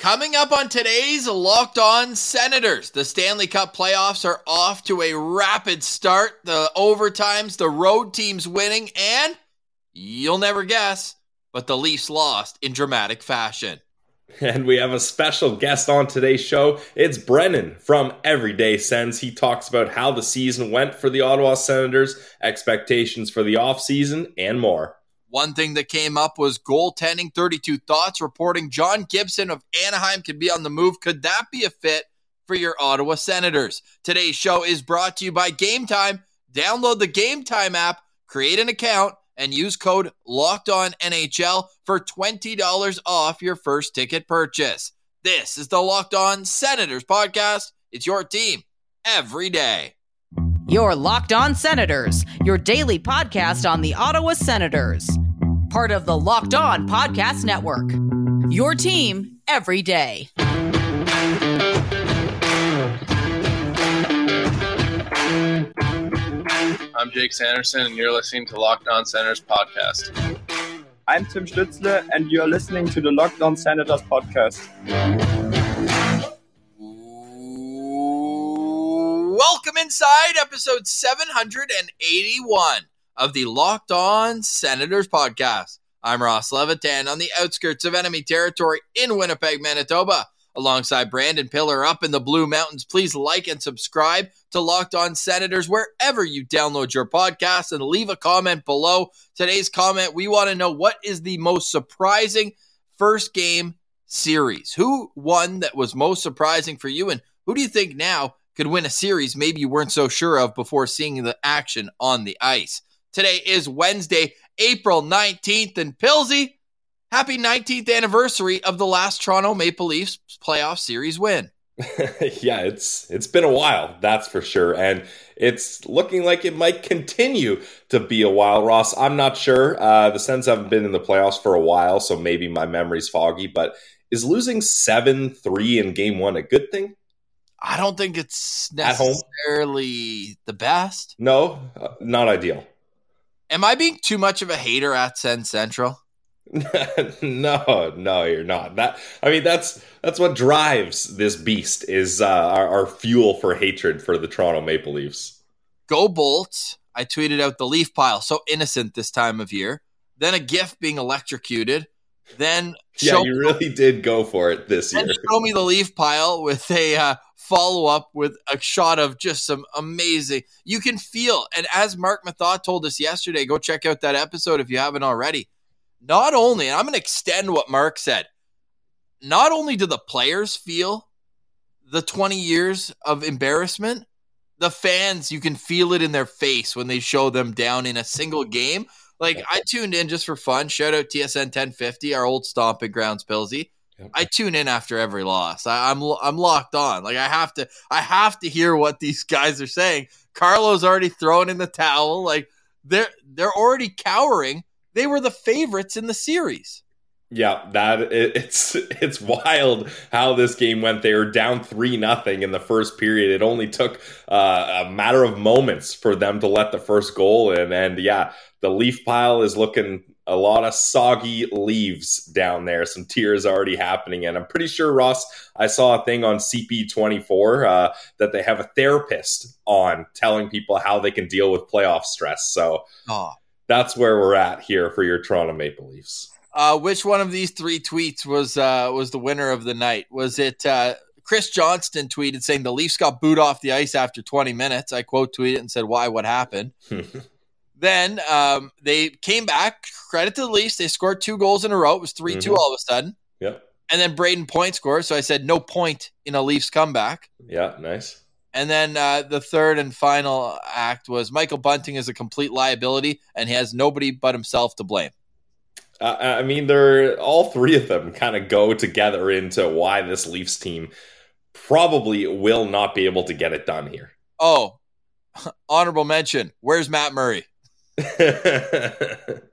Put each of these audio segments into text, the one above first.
Coming up on today's Locked On Senators, the Stanley Cup playoffs are off to a rapid start. The overtimes, the road teams winning, and you'll never guess, but the Leafs lost in dramatic fashion. And we have a special guest on today's show. It's Brennan from Everyday Sens. He talks about how the season went for the Ottawa Senators, expectations for the offseason, and more. One thing that came up was goaltending 32 Thoughts reporting John Gibson of Anaheim could be on the move. Could that be a fit for your Ottawa Senators? Today's show is brought to you by Gametime. Download the Gametime app, create an account, and use code Locked On NHL for $20 off your first ticket purchase. This is the Locked On Senators podcast. It's your team every day. Your Locked On Senators, your daily podcast on the Ottawa Senators. Part of the Locked On Podcast Network. Your team every day. I'm Jake Sanderson, and you're listening to Locked On Senators podcast. I'm Tim Stützle, and you're listening to the Locked On Senators podcast. Welcome inside episode 781 of the Locked On Senators podcast. I'm Ross Levitan on the outskirts of enemy territory in Winnipeg, Manitoba, alongside Brandon Piller up in the Blue Mountains. Please like and subscribe to Locked On Senators wherever you download your podcast and leave a comment below. Today's comment we want to know what is the most surprising first game series? Who won that was most surprising for you? And who do you think now could win a series maybe you weren't so sure of before seeing the action on the ice. Today is Wednesday, April 19th, and Pilsy, happy 19th anniversary of the last Toronto Maple Leafs playoff series win. yeah, it's it's been a while, that's for sure, and it's looking like it might continue to be a while. Ross, I'm not sure. Uh, the Sens haven't been in the playoffs for a while, so maybe my memory's foggy. But is losing seven three in Game One a good thing? I don't think it's necessarily the best. No, uh, not ideal. Am I being too much of a hater at Sen Central? no, no, you're not. That I mean, that's that's what drives this beast is uh, our, our fuel for hatred for the Toronto Maple Leafs. Go Bolts! I tweeted out the leaf pile, so innocent this time of year. Then a gift being electrocuted. Then yeah, you really did go for it this year. show me the leaf pile with a uh, follow up with a shot of just some amazing. You can feel, and as Marc Methot told us yesterday, go check out that episode if you haven't already. Not only, and I'm going to extend what Marc said. Not only do the players feel the 20 years of embarrassment, the fans, you can feel it in their face when they show them down in a single game. Like I tuned in just for fun. Shout out TSN 1050, our old stomping grounds, Pilsy. I tune in after every loss. I, am I'm, I'm locked on. Like I have to I have to hear what these guys are saying. Carlo's already thrown in the towel. Like they're they're already cowering. They were the favorites in the series. Yeah, that it, it's it's wild how this game went. They were down three nothing in the first period. It only took uh, a matter of moments for them to let the first goal in, and yeah, the leaf pile is looking a lot of soggy leaves down there. Some tears already happening. And I'm pretty sure, Ross, I saw a thing on CP24 uh, that they have a therapist on telling people how they can deal with playoff stress. So oh. that's where we're at here for your Toronto Maple Leafs. Uh, which one of these three tweets was uh, was the winner of the night? Was it uh, Chris Johnston tweeted saying the Leafs got booed off the ice after 20 minutes? I quote tweeted and said, "Why? What happened?" Then um, they came back. Credit to the Leafs. They scored two goals in a row. It was 3 mm-hmm. 2 all of a sudden. Yep. And then Brayden Point scored. So I said, no point in a Leafs comeback. Yeah, nice. And then uh, the third and final act was Michael Bunting is a complete liability and he has nobody but himself to blame. Uh, I mean, they're all three of them kind of go together into why this Leafs team probably will not be able to get it done here. Oh, honorable mention. Where's Matt Murray?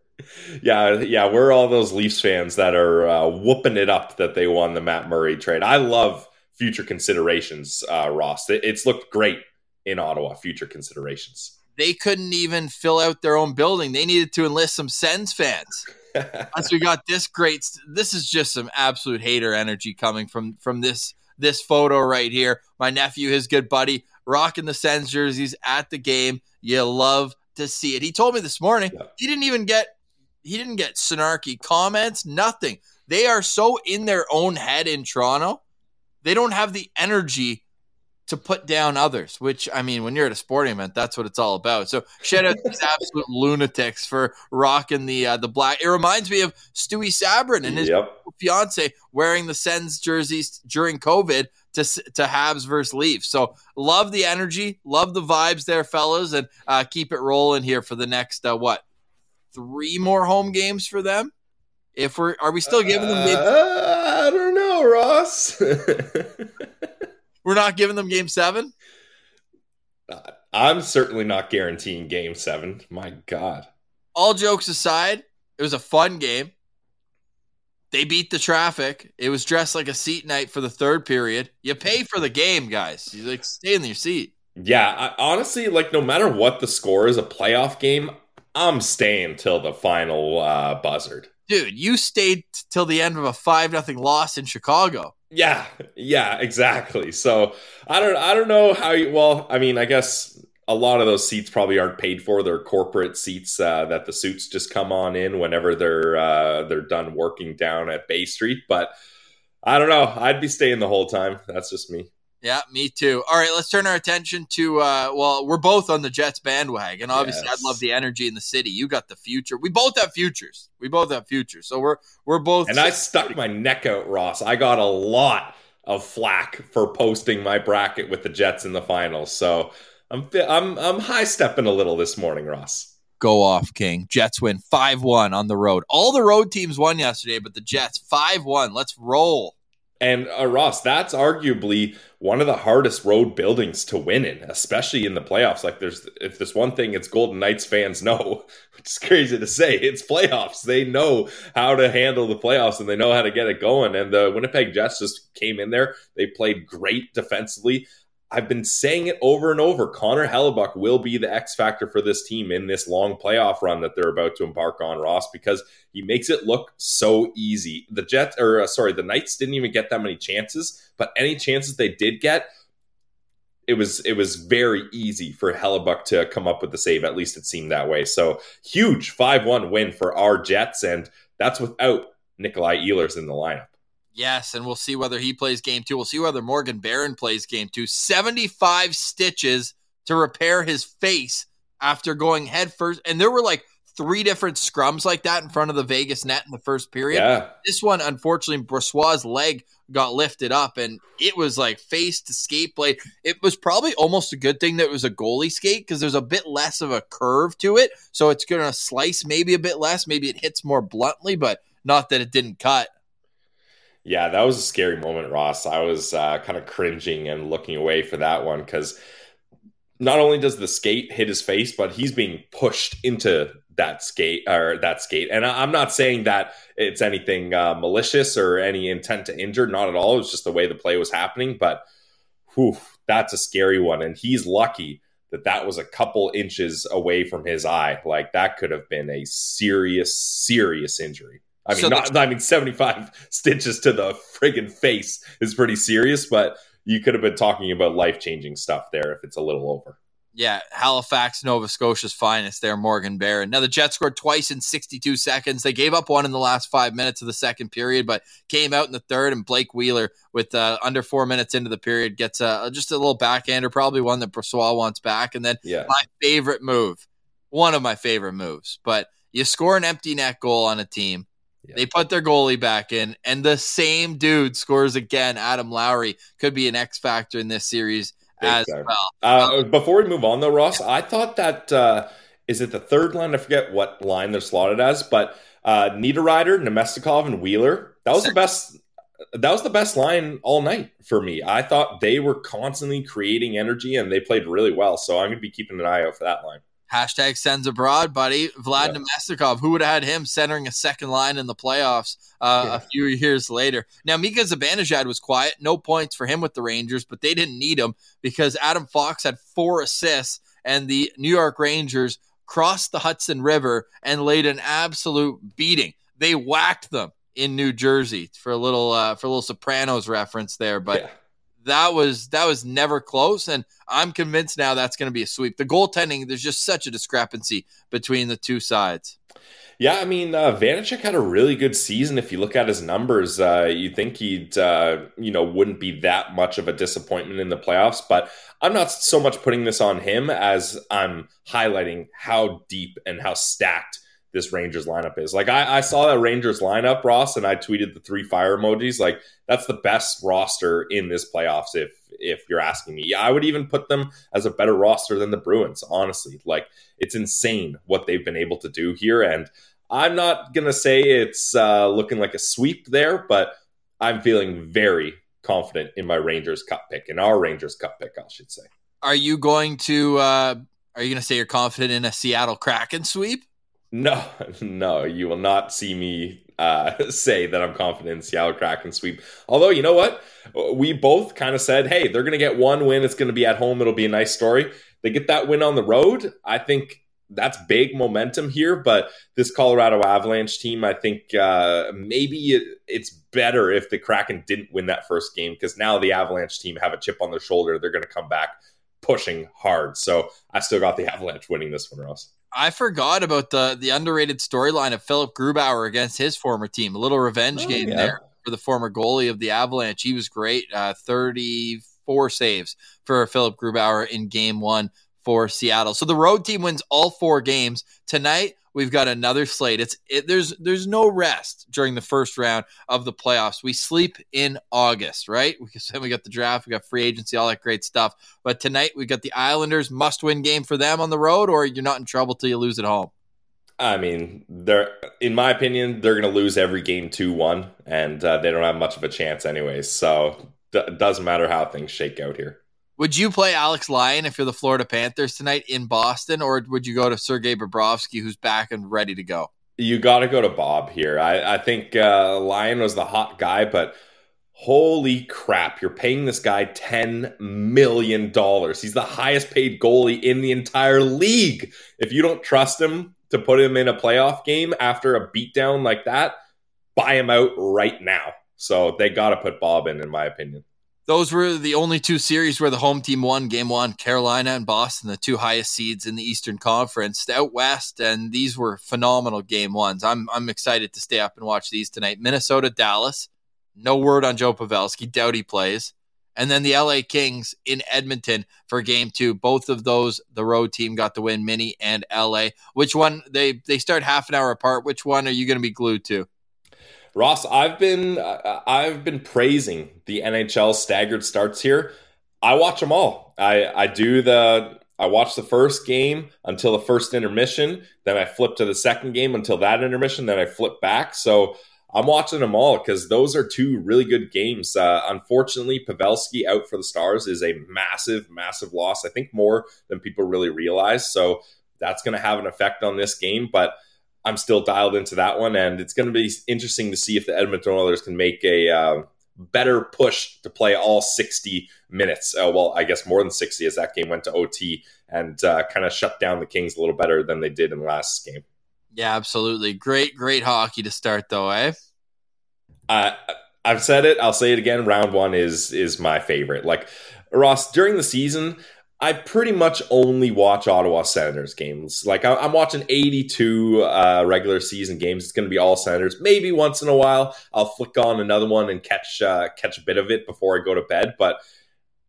yeah, yeah, we're all those Leafs fans that are uh, whooping it up that they won the Matt Murray trade. I love future considerations, uh, Ross. It, it's looked great in Ottawa. Future considerations. They couldn't even fill out their own building. They needed to enlist some Sens fans. As we got this great, this is just some absolute hater energy coming from from this this photo right here. My nephew, his good buddy, rocking the Sens jerseys at the game. You love to see it. He told me this morning Yeah. he didn't even get he didn't get snarky comments, nothing. They are so in their own head in Toronto. They don't have the energy to put down others, which I mean, when you're at a sporting event, that's what it's all about. So shout out to these absolute lunatics for rocking the uh, the black. It reminds me of Stewie Sabrin and his yep. fiance wearing the Sens jerseys during COVID to to Habs versus Leafs. So love the energy, love the vibes there, fellas, and uh, keep it rolling here for the next uh, what three more home games for them. If we're are we still giving them? Game, Uh, I don't know, Ross. we're not giving them game seven. I'm certainly not guaranteeing game seven. My God. All jokes aside, it was a fun game. They beat the traffic. It was dressed like a seat night for the third period. You pay for the game, guys. You like stay in your seat. Yeah, I, honestly, like no matter what the score is, a playoff game, I'm staying till the final uh, buzzard. Dude, you stayed t- till the end of a five nothing loss in Chicago. Yeah, yeah, exactly. So I don't, I don't know how you. Well, I mean, I guess a lot of those seats probably aren't paid for. They're corporate seats uh, that the suits just come on in whenever they're uh, they're done working down at Bay Street. But I don't know. I'd be staying the whole time. That's just me. Yeah, me too. All right, let's turn our attention to. Uh, well, we're both on the Jets bandwagon. Obviously, Yes. I'd love the energy in the city. You got the future. We both have futures. We both have futures. So we're we're both. And I stuck my neck out, Ross. I got a lot of flack for posting my bracket with the Jets in the finals. So I'm I'm I'm high stepping a little this morning, Ross. go off, King. Jets win five one on the road. All the road teams won yesterday, but the Jets five one. Let's roll. And uh, Ross, that's arguably one of the hardest road buildings to win in, especially in the playoffs. Like, there's if there's one thing it's Golden Knights fans know, which is crazy to say, it's playoffs. They know how to handle the playoffs and they know how to get it going. And the Winnipeg Jets just came in there. They played great defensively. I've been saying it over and over. Connor Hellebuyck will be the X factor for this team in this long playoff run that they're about to embark on, Ross, because he makes it look so easy. The Jets, or uh, sorry, the Knights didn't even get that many chances, but any chances they did get, it was it was very easy for Hellebuyck to come up with the save. At least it seemed that way. So huge five one win for our Jets, and that's without Nikolai Ehlers in the lineup. Yes, and we'll see whether he plays game two. We'll see whether Morgan Barron plays game two. 75 stitches to repair his face after going head first. And there were like three different scrums like that in front of the Vegas net in the first period. Yeah, This one, unfortunately, Brossoit's leg got lifted up and it was like face to skate blade. It was probably almost a good thing that it was a goalie skate because there's a bit less of a curve to it. So it's going to slice maybe a bit less. Maybe it hits more bluntly, but not that it didn't cut. Yeah, that was a scary moment, Ross. I was uh, kind of cringing and looking away for that one because not only does the skate hit his face, but he's being pushed into that skate or that skate. And I- I'm not saying that it's anything uh, malicious or any intent to injure. Not at all. It's just the way the play was happening. But whew, that's a scary one. And he's lucky that that was a couple inches away from his eye. Like that could have been a serious, serious injury. I mean, So not, I mean, 75 stitches to the friggin' face is pretty serious, but you could have been talking about life changing stuff there if it's a little over. Yeah, Halifax, Nova Scotia's finest there, Morgan Barron. Now, the Jets scored twice in 62 seconds. They gave up one in the last five minutes of the second period, but came out in the third. And Blake Wheeler, with uh, under four minutes into the period, gets uh, just a little backhander, probably one that Brossoit wants back. And then Yeah. my favorite move, one of my favorite moves, but you score an empty net goal on a team. Yeah. They put their goalie back in, and the same dude scores again. Adam Lowry could be an X factor in this series Big as time. well. Uh, before we move on, though, Ross, I thought that uh, is it the third line? I forget what line they're slotted as, but uh, Niederreiter, Namestnikov, and Wheeler. That was the best. That was the best line all night for me. I thought they were constantly creating energy and they played really well. So I'm going to be keeping an eye out for that line. Hashtag Sens abroad, buddy. Vlad Yeah. Namestnikov. Who would have had him centering a second line in the playoffs uh, Yeah. a few years later? Now, Mika Zibanejad was quiet. No points for him with the Rangers, but they didn't need him because Adam Fox had four assists, and the New York Rangers crossed the Hudson River and laid an absolute beating. they whacked them in New Jersey for a little uh, for a little Sopranos reference there, but Yeah. That was that was never close, and I'm convinced now that's going to be a sweep. The goaltending, there's just such a discrepancy between the two sides. Yeah, I mean, uh, Vanecek had a really good season. If you look at his numbers, uh, you think he'd, uh, you know, wouldn't be that much of a disappointment in the playoffs. But I'm not so much putting this on him as I'm highlighting how deep and how stacked this Rangers lineup is. Like I, I saw that Rangers lineup, Ross, and I tweeted the three fire emojis. Like that's the best roster in this playoffs. If if you're asking me, yeah, I would even put them as a better roster than the Bruins. Honestly, like it's insane what they've been able to do here, and I'm not gonna say it's uh, looking like a sweep there, but I'm feeling very confident in my Rangers Cup pick, in our Rangers Cup pick, I should say. Are you going to uh, are you going to say you're confident in a Seattle Kraken sweep? No, no, you will not see me uh, say that I'm confident in Seattle Kraken sweep. Although, you know what? We both kind of said, hey, they're going to get one win. It's going to be at home. It'll be a nice story. They get that win on the road. I think that's big momentum here. But this Colorado Avalanche team, I think uh, maybe it, it's better if the Kraken didn't win that first game because now the Avalanche team have a chip on their shoulder. They're going to come back pushing hard. So I still got the Avalanche winning this one, Ross. I forgot about the the underrated storyline of Philipp Grubauer against his former team. A little revenge Oh, game yeah. there for the former goalie of the Avalanche. He was great. Uh, 34 saves for Philipp Grubauer in game one for Seattle. So the road team wins all four games. Tonight, we've got another slate. It's it, there's there's no rest during the first round of the playoffs. We sleep in August, right? Because then we got the draft, we got free agency, all that great stuff. But tonight we've got the Islanders must win game for them on the road, or you're not in trouble till you lose at home. I mean, they're in my opinion, they're going to lose every game two one, and uh, they don't have much of a chance anyways. So d- it doesn't matter how things shake out here. Would you play Alex Lyon if you're the Florida Panthers tonight in Boston, or would you go to Sergei Bobrovsky, who's back and ready to go? You got to go to Bob here. I, I think uh, Lyon was the hot guy, but holy crap, you're paying this guy ten million dollars. He's the highest paid goalie in the entire league. If you don't trust him to put him in a playoff game after a beatdown like that, buy him out right now. So they got to put Bob in, in my opinion. Those were the only two series where the home team won game one Carolina and Boston, the two highest seeds in the Eastern Conference out west. And these were phenomenal game ones. I'm, I'm excited to stay up and watch these tonight. Minnesota, Dallas. No word on Joe Pavelski. Doubt he plays. And then the LA Kings in Edmonton for game two. Both of those, the road team got the win, Mini and LA. Which one? They, they start half an hour apart. Which one are you going to be glued to? Ross, I've been I've been praising the NHL staggered starts here. I watch them all. I I do the I watch the first game until the first intermission, then I flip to the second game until that intermission, then I flip back. So I'm watching them all because those are two really good games. Uh, unfortunately, Pavelski out for the Stars is a massive, massive loss. I think more than people really realize. So that's going to have an effect on this game, but. I'm still dialed into that one, and it's going to be interesting to see if the Edmonton Oilers can make a uh, better push to play all 60 minutes. Uh, well, I guess more than 60 as that game went to OT and uh, kind of shut down the Kings a little better than they did in the last game. Yeah, absolutely. Great, great hockey to start, though, eh? Uh, I've said it. I'll say it again. Round one is is my favorite. Like Ross during the season, I pretty much only watch Ottawa Senators games. Like I, am watching 82 uh, regular season games. It's going to be all Senators. Maybe once in a while I'll flick on another one and catch uh, catch a bit of it before I go to bed. But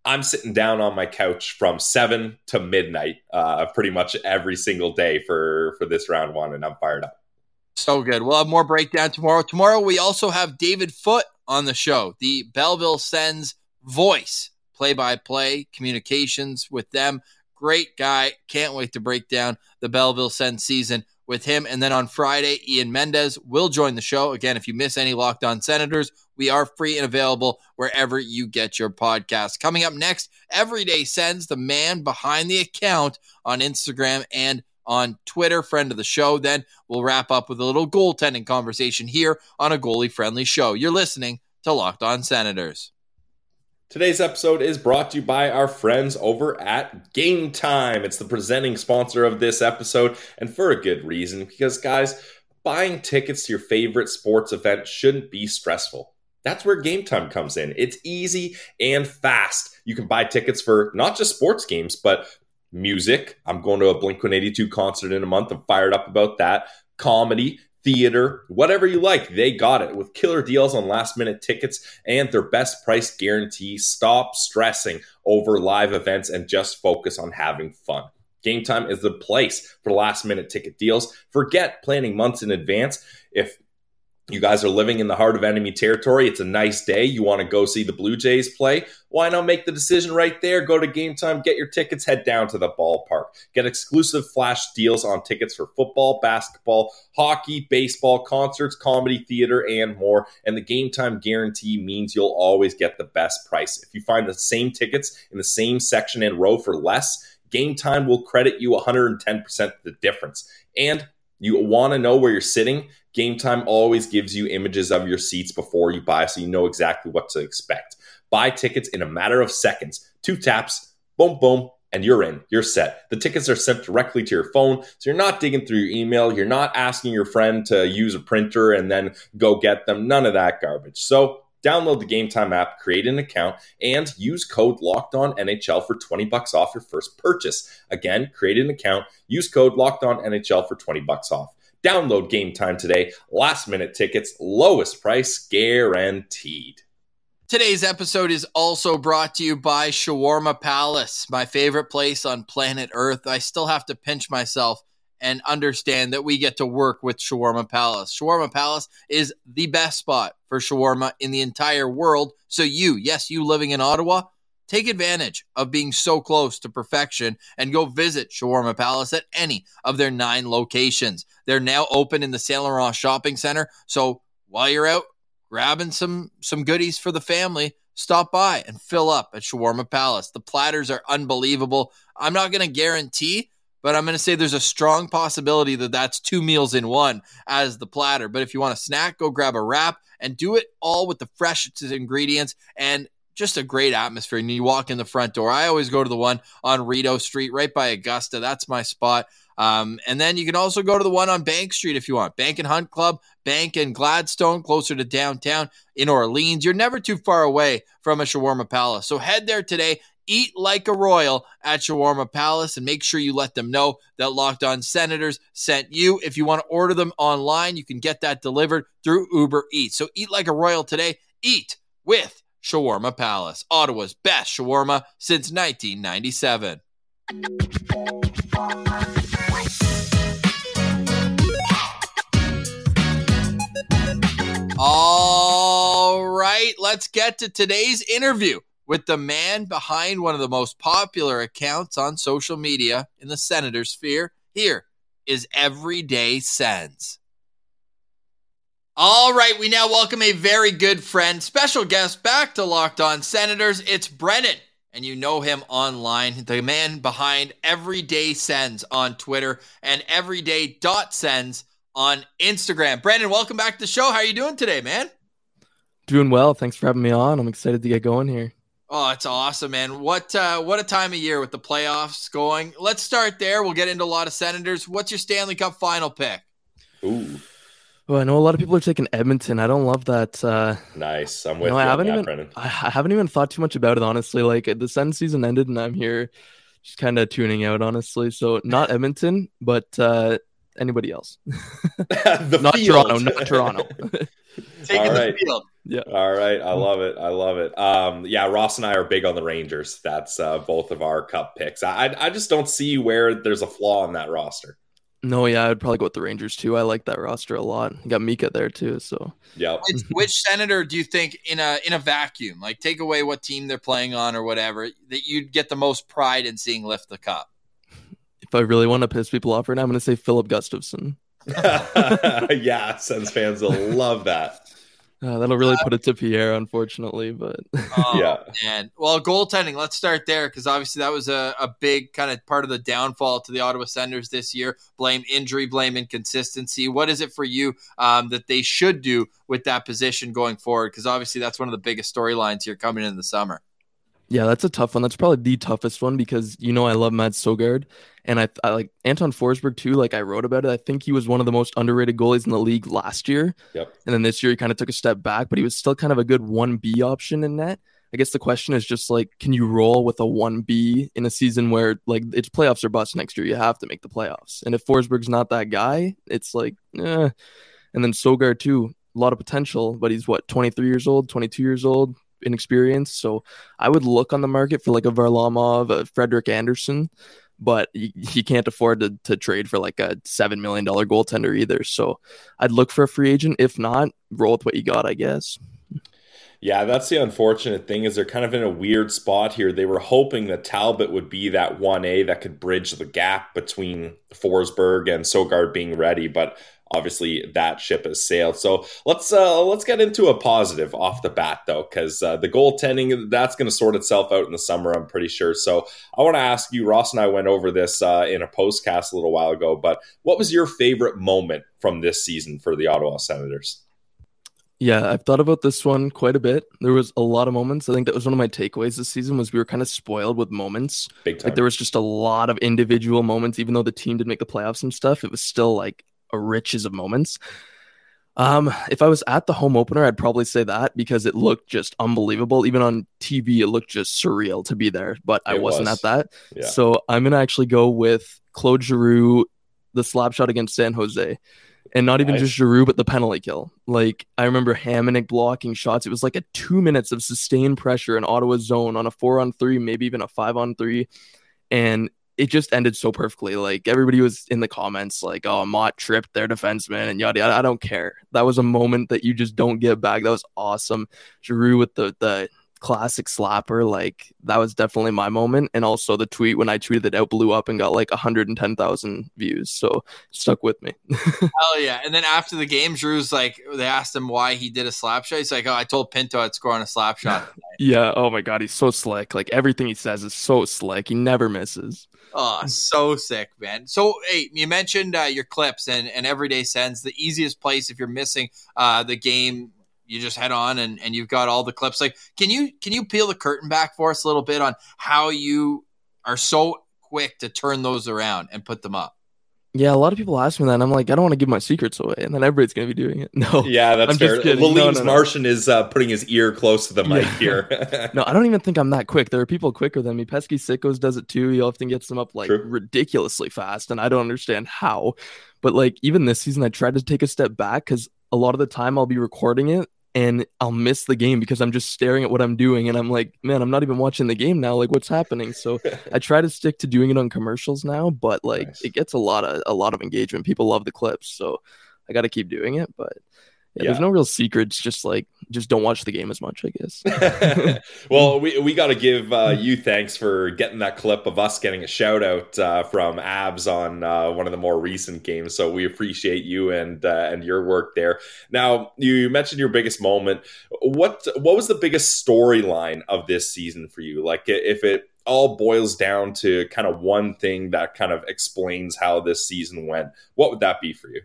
I'm sitting down on my couch from seven to midnight, uh, pretty much every single day for for this round one, and I'm fired up. So good. We'll have more breakdown tomorrow. Tomorrow we also have David Foot on the show, the Belleville Sens voice play by play communications with them. Great guy. Can't wait to break down the Belleville Sens season with him. And then on Friday, Ian Mendes will join the show. Again, if you miss any Locked On Senators, we are free and available wherever you get your podcast. Coming up next, Everyday Sens, the man behind the account on Instagram and on Twitter, friend of the show. Then we'll wrap up with a little goaltending conversation here on a goalie friendly show. You're listening to Locked On Senators. Today's episode is brought to you by our friends over at Gametime. It's the presenting sponsor of this episode, and for a good reason, because guys, buying tickets to your favorite sports event shouldn't be stressful. That's where Gametime comes in. It's easy and fast. You can buy tickets for not just sports games, but music. I'm going to a Blink 182 concert in a month. I'm fired up about that. Comedy, theater, whatever you like, they got it with killer deals on last minute tickets and their best price guarantee. Stop stressing over live events and just focus on having fun. Gametime is the place for last minute ticket deals. Forget planning months in advance. If you guys are living in the heart of enemy territory. It's a nice day. You want to go see the Blue Jays play. Why not make the decision right there? Go to Gametime, get your tickets, head down to the ballpark. Get exclusive flash deals on tickets for football, basketball, hockey, baseball, concerts, comedy, theater, and more. And the Gametime guarantee means you'll always get the best price. If you find the same tickets in the same section and row for less, Gametime will credit you 110% the difference. And you want to know where you're sitting Gametime always gives you images of your seats before you buy, so you know exactly what to expect. Buy tickets in a matter of seconds. Two taps, boom, boom, and you're in. You're set. The tickets are sent directly to your phone, so you're not digging through your email. You're not asking your friend to use a printer and then go get them. None of that garbage. So download the Gametime app, create an account, and use code Locked On NHL for 20 bucks off your first purchase. Again, create an account, use code Locked On NHL for 20 bucks off. Download Gametime today. Last minute tickets, lowest price guaranteed. Today's episode is also brought to you by Shawarma Palace, my favorite place on planet Earth. I still have to pinch myself and understand that we get to work with Shawarma Palace. Shawarma Palace is the best spot for shawarma in the entire world. So, you, yes, you living in Ottawa, Take advantage of being so close to perfection and go visit Shawarma Palace at any of their nine locations. They're now open in the Saint Laurent Shopping Center. So while you're out grabbing some some goodies for the family, stop by and fill up at Shawarma Palace. The platters are unbelievable. I'm not going to guarantee, but I'm going to say there's a strong possibility that that's two meals in one as the platter. But if you want a snack, go grab a wrap and do it all with the freshest ingredients and just a great atmosphere. And you walk in the front door. I always go to the one on Rideau Street, right by Augusta. That's my spot. Um, and then you can also go to the one on Bank Street if you want. Bank and Hunt Club, Bank and Gladstone, closer to downtown in Orleans. You're never too far away from a shawarma palace. So head there today. Eat like a royal at Shawarma Palace and make sure you let them know that Locked On Senators sent you. If you want to order them online, you can get that delivered through Uber Eats. So eat like a royal today. Eat with Shawarma Palace, Ottawa's best shawarma since 1997. All right, let's get to today's interview with the man behind one of the most popular accounts on social media in the senator sphere. Here is Everyday Sens. All right, we now welcome a very good friend, special guest back to Locked On Senators. It's Brennan, and you know him online, the man behind Everyday Sens on Twitter and Everyday.Sens on Instagram. Brennan, welcome back to the show. How are you doing today, man? Doing well. Thanks for having me on. I'm excited to get going here. Oh, it's awesome, man. What uh, what a time of year with the playoffs going. Let's start there. We'll get into a lot of Senators. What's your Stanley Cup final pick? Ooh. Well, I know a lot of people are taking Edmonton. I don't love that. Uh, nice. I'm with you, know, you I haven't that, even. Brennan. I haven't even thought too much about it, honestly. Like the Sun season ended, and I'm here, just kind of tuning out, honestly. So not Edmonton, but uh, anybody else. not field. Toronto. Not Toronto. Taking All the right. field. Yeah. All right, I love it. I love it. Um, yeah, Ross and I are big on the Rangers. That's uh, both of our cup picks. I, I just don't see where there's a flaw in that roster. No, yeah, I'd probably go with the Rangers too. I like that roster a lot. You got Mika there too, so Yep. Which, which senator do you think in a in a vacuum, like take away what team they're playing on or whatever, that you'd get the most pride in seeing lift the cup? if I really want to piss people off right now, I'm going to say Filip Gustavsson. yeah, Sens fans will love that. Uh, that'll really put it to Pierre, unfortunately, but Oh, Yeah. man. Well, goaltending. Let's start there because obviously that was a, a big kind of part of the downfall to the Ottawa Senators this year. Blame injury, blame inconsistency. What is it for you um, that they should do with that position going forward? Because obviously that's one of the biggest storylines here coming in the summer. Yeah, that's a tough one. That's probably the toughest one because you know I love Mads Sogaard, and I, I like Anton Forsberg too. Like I wrote about it. I think he was one of the most underrated goalies in the league last year. Yep. And then this year he kind of took a step back, but he was still kind of a good one B option in net. I guess the question is just like, can you roll with a one B in a season where like it's playoffs or bust next year? You have to make the playoffs, and if Forsberg's not that guy, it's like, eh. And then Sogaard too, a lot of potential, but he's what 23 years old, 22 years old, inexperienced. So I would look on the market for like a Varlamov, a Frederik Andersen, but you, you can't afford to, to trade for like a $7 million goaltender either. So I'd look for a free agent. If not, roll with what you got, I guess. Yeah, that's the unfortunate thing is they're kind of in a weird spot here. They were hoping that Talbot would be that 1A that could bridge the gap between Forsberg and Sogaard being ready, but obviously that ship has sailed. So let's uh, let's get into a positive off the bat though, because uh, the goaltending that's going to sort itself out in the summer, I'm pretty sure. So I want to ask you, Ross and I went over this uh, in a postcast a little while ago, but what was your favorite moment from this season for the Ottawa Senators? Yeah, I've thought about this one quite a bit. There was a lot of moments. I think that was one of my takeaways this season was we were kind of spoiled with moments. Big time. Like there was just a lot of individual moments, even though the team did make the playoffs and stuff. It was still like a riches of moments. Um, if I was at the home opener, I'd probably say that because it looked just unbelievable. Even on TV, it looked just surreal to be there, but I It wasn't was. at that. Yeah. So I'm gonna actually go with Claude Giroux, the slap shot against San Jose. And not even Nice. just Giroux, but the penalty kill. Like I remember Hamonic blocking shots. It was like a two minutes of sustained pressure in Ottawa's zone on a four on three, maybe even a five on three. And it just ended so perfectly. Like everybody was in the comments, like, "Oh, Mott tripped their defenseman," and yada yada. I don't care. That was a moment that you just don't get back. That was awesome. Giroux with the the classic slapper, like that was definitely my moment. And also the tweet when I tweeted it out blew up and got like 110,000 views. So stuck with me. Hell yeah. And then after the game, Drew's like, they asked him why he did a slap shot. He's like, oh, I told Pinto I'd score on a slap shot. yeah. Oh my god, he's so slick. Like everything he says is so slick. He never misses. oh, so sick, man. So, hey, you mentioned uh, your clips and, and Everyday Sens, the easiest place if you're missing uh, the game. You just head on and, and you've got all the clips. Like, can you can you peel the curtain back for us a little bit on how you are so quick to turn those around and put them up? Yeah, a lot of people ask me that, and I'm like, I don't want to give my secrets away, and then everybody's gonna be doing it. No, Yeah, that's I'm fair. just kidding. No, no, no. Martian is uh, putting his ear close to the mic Yeah. here. no, I don't even think I'm that quick. There are people quicker than me. Pesky Sickos does it too. He often gets them up like True. ridiculously fast, and I don't understand how. But like even this season, I tried to take a step back because a lot of the time I'll be recording it and I'll miss the game because I'm just staring at what I'm doing, and I'm like, man, I'm not even watching the game now. Like, what's happening? So I try to stick to doing it on commercials now, but like Nice. it gets a lot of a lot of engagement. People love the clips, so I got to keep doing it. But yeah, Yeah. there's no real secrets. Just like just don't watch the game as much, I guess. well, we, we got to give uh, you thanks for getting that clip of us getting a shout out uh, from Abs on uh, one of the more recent games. So we appreciate you and uh, and your work there. Now you mentioned your biggest moment. What what was the biggest storyline of this season for you? Like if it all boils down to kind of one thing that kind of explains how this season went, what would that be for you?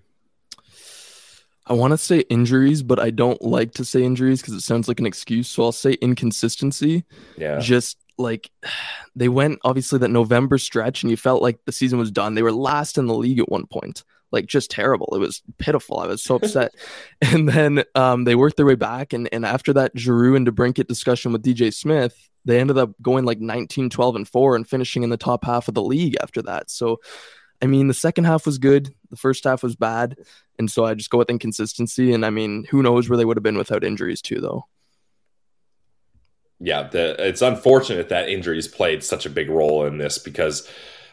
I want to say injuries, but I don't like to say injuries because it sounds like an excuse. So I'll say inconsistency. Yeah. Just like they went obviously that November stretch, and you felt like the season was done. They were last in the league at one point, like just terrible. It was pitiful. I was so upset. and then um, they worked their way back, and and after that Giroux and DeBrincat discussion with DJ Smith, they ended up going like 19, 12, and four, and finishing in the top half of the league after that. So. I mean, the second half was good. The first half was bad. And so I just go with inconsistency. And I mean, who knows where they would have been without injuries, too, though. yeah, the, it's unfortunate that injuries played such a big role in this because,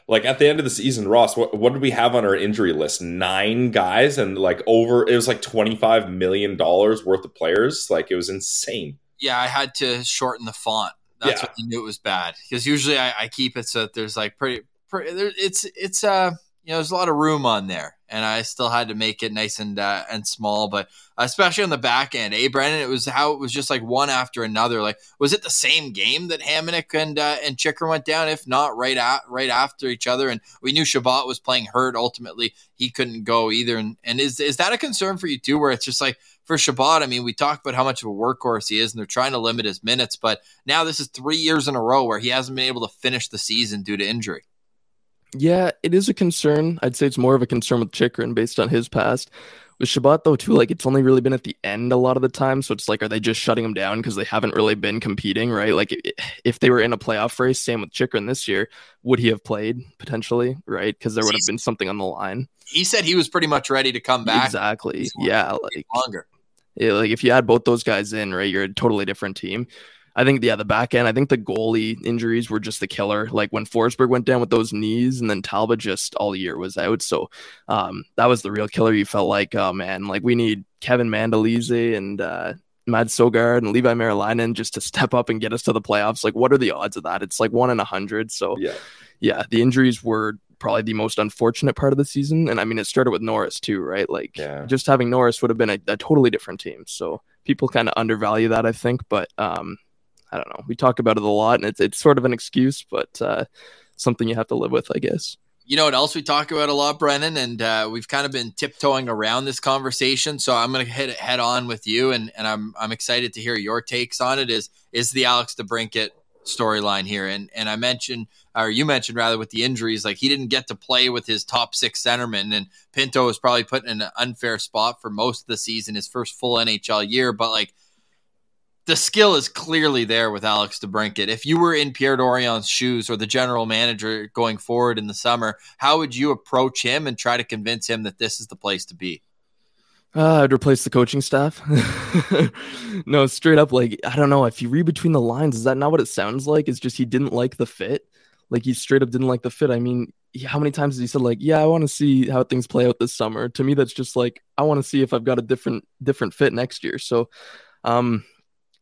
like, at the end of the season, Ross, what, what did we have on our injury list? Nine guys, and like over, it was like twenty five million dollars worth of players. Like, it was insane. Yeah, I had to shorten the font. That's Yeah. when I knew it was bad because usually I, I keep it so that there's like pretty, pretty there, it's it's uh you know, there's a lot of room on there, and I still had to make it nice and uh, and small. But especially on the back end, eh, Brandon? It was how it was just like one after another. Like, was it the same game that Hamonic and uh, and Chychrun went down? If not, right at right after each other, and we knew Chabot was playing hurt. Ultimately, he couldn't go either. And, and is is that a concern for you too? Where it's just like for Chabot, I mean, we talked about how much of a workhorse he is, and they're trying to limit his minutes. But now this is three years in a row where he hasn't been able to finish the season due to injury. Yeah, it is a concern. I'd say it's more of a concern with Chychrun based on his past. With Chabot though, too, like it's only really been at the end a lot of the time. So it's like, are they just shutting him down because they haven't really been competing, right? Like if they were in a playoff race, same with Chychrun this year, would he have played potentially, right? Because there would have been something on the line. He said he was pretty much ready to come back. Exactly. Yeah. Like longer. Yeah, like if you add both those guys in, right, you're a totally different team. I think yeah, the back end. I think the goalie injuries were just the killer. Like when Forsberg went down with those knees, and then Talbot just all year was out. So um, that was the real killer. You felt like, oh man, like we need Kevin Mandolese and uh, Mads Sogaard and Levi Meriläinen just to step up and get us to the playoffs. Like, what are the odds of that? It's like one in a hundred. So Yeah. yeah, the injuries were probably the most unfortunate part of the season. And I mean, it started with Norris too, right? Like, Yeah. just having Norris would have been a, a totally different team. So people kind of undervalue that, I think. But um, I don't know. We talk about it a lot, and it's it's sort of an excuse, but uh, something you have to live with, I guess. You know what else we talk about a lot, Brennan, and uh, we've kind of been tiptoeing around this conversation. So I'm going to hit it head on with you, and, and I'm I'm excited to hear your takes on it. Is is the Alex DeBrincat storyline here? And and I mentioned, or you mentioned rather, with the injuries, like he didn't get to play with his top six centermen, and Pinto was probably put in an unfair spot for most of the season, his first full NHL year. But like the skill is clearly there with Alex DeBrincat. If you were in Pierre Dorion's shoes or the general manager going forward in the summer, how would you approach him and try to convince him that this is the place to be? Uh, I'd replace the coaching staff. no, straight up, like I don't know. If you read between the lines, is that not what it sounds like? It's just he didn't like the fit. Like he straight up didn't like the fit. I mean, how many times has he said like, "Yeah, I want to see how things play out this summer"? To me, that's just like I want to see if I've got a different different fit next year. So, um,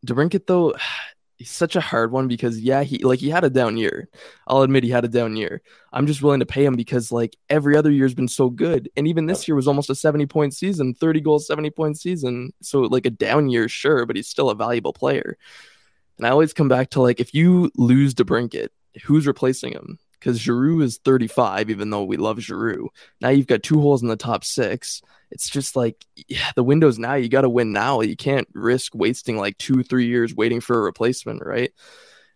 DeBrincat though, he's such a hard one because yeah, he like he had a down year. I'll admit he had a down year. I'm just willing to pay him because like every other year's been so good. And even this year was almost a 70 point season, 30 goals, 70 point season. So like a down year, sure, but he's still a valuable player. And I always come back to like if you lose DeBrincat, who's replacing him? Because Giroux is 35, even though we love Giroux. Now you've got two holes in the top six. It's just like yeah, the window's now. You got to win now. You can't risk wasting like two, three years waiting for a replacement, right?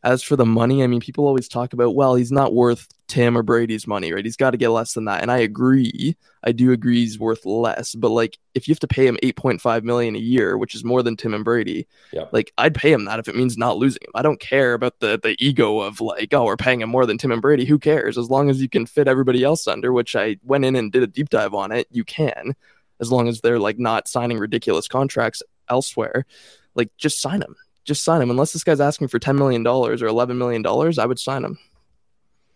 As for the money, I mean, people always talk about, well, he's not worth Tim or Brady's money, right? He's got to get less than that. And I agree. I do agree he's worth less. But like, if you have to pay him 8.5 million a year, which is more than Tim and Brady, like I'd pay him that if it means not losing him. I don't care about the the ego of like, oh, we're paying him more than Tim and Brady. Who cares? As long as you can fit everybody else under, which I went in and did a deep dive on it, you can, as long as they're like not signing ridiculous contracts elsewhere. Like, just sign him just sign him. Unless this guy's asking for $10 million or $11 million, I would sign him.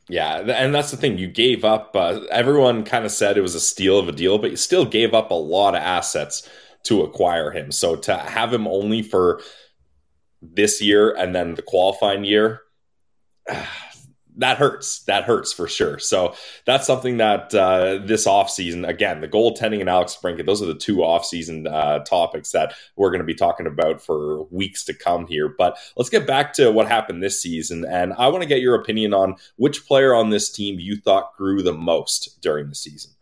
Yeah, and that's the thing. You gave up. Uh, everyone kind of said it was a steal of a deal, but you still gave up a lot of assets to acquire him. So to have him only for this year and then the qualifying year, that hurts. That hurts for sure. So that's something that uh, this offseason, again, the goaltending and Alex Brinkett, those are the two offseason uh, topics that we're going to be talking about for weeks to come here. But let's get back to what happened this season. And I want to get your opinion on which player on this team you thought grew the most during the season.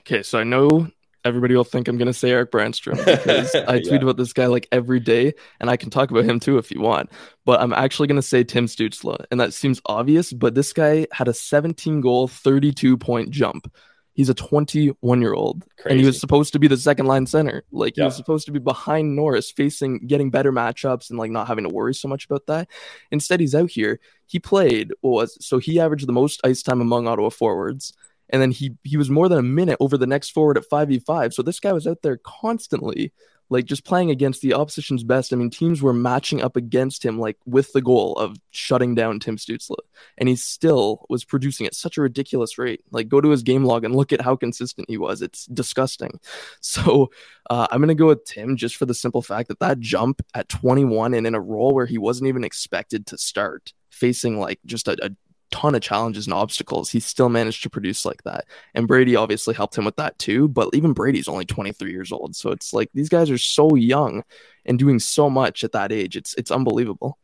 Okay, so I know everybody will think I'm going to say Erik Brännström because I tweet Yeah. about this guy like every day, and I can talk about him too if you want. But I'm actually going to say Tim Stützle, and that seems obvious, but this guy had a 17 goal, 32 point jump. He's a 21 year old, and he was supposed to be the second line center. Like he was supposed to be behind Norris, facing getting better matchups and like not having to worry so much about that. Instead, he's out here. He played what was so he averaged the most ice time among Ottawa forwards and then he he was more than a minute over the next forward at 5v5 so this guy was out there constantly like just playing against the opposition's best. I mean teams were matching up against him like with the goal of shutting down tim Stützle. And he still was producing at such a ridiculous rate. Like go to his game log and look at how consistent he was. It's disgusting. So uh, i'm going to go with tim just for the simple fact that that jump at 21 and in a role where he wasn't even expected to start facing like just a, a ton of challenges and obstacles, he still managed to produce like that. And Brady obviously helped him with that too. But even Brady's only 23 years old. So it's like these guys are so young and doing so much at that age. It's it's unbelievable.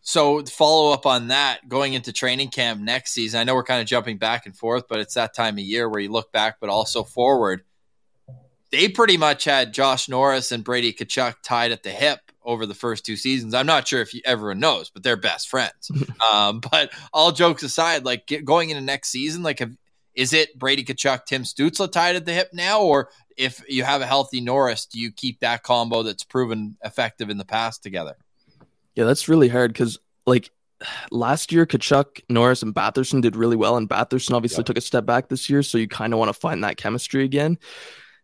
So follow up on that, going into training camp next season. I know we're kind of jumping back and forth, but it's that time of year where you look back, but also forward. They pretty much had Josh Norris and Brady Tkachuk tied at the hip over the first two seasons. I'm not sure if you, everyone knows, but they're best friends. um, but all jokes aside, like get, going into next season, like have, is it Brady Tkachuk, Tim Stützle tied at the hip now, or if you have a healthy Norris, do you keep that combo that's proven effective in the past together? Yeah, that's really hard because like last year, Tkachuk, Norris, and Batherson did really well, and Batherson obviously yep. took a step back this year. So you kind of want to find that chemistry again.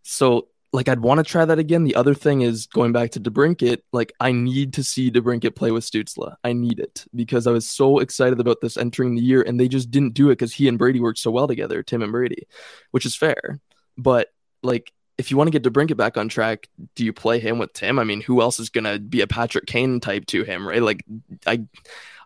So like I'd want to try that again. The other thing is going back to DeBrincat, like I need to see DeBrincat play with Stützle. I need it because I was so excited about this entering the year and they just didn't do it because he and Brady worked so well together, Tim and Brady, which is fair. But like if you want to get DeBrincat back on track, do you play him with Tim? I mean, who else is gonna be a Patrick Kane type to him, right? Like I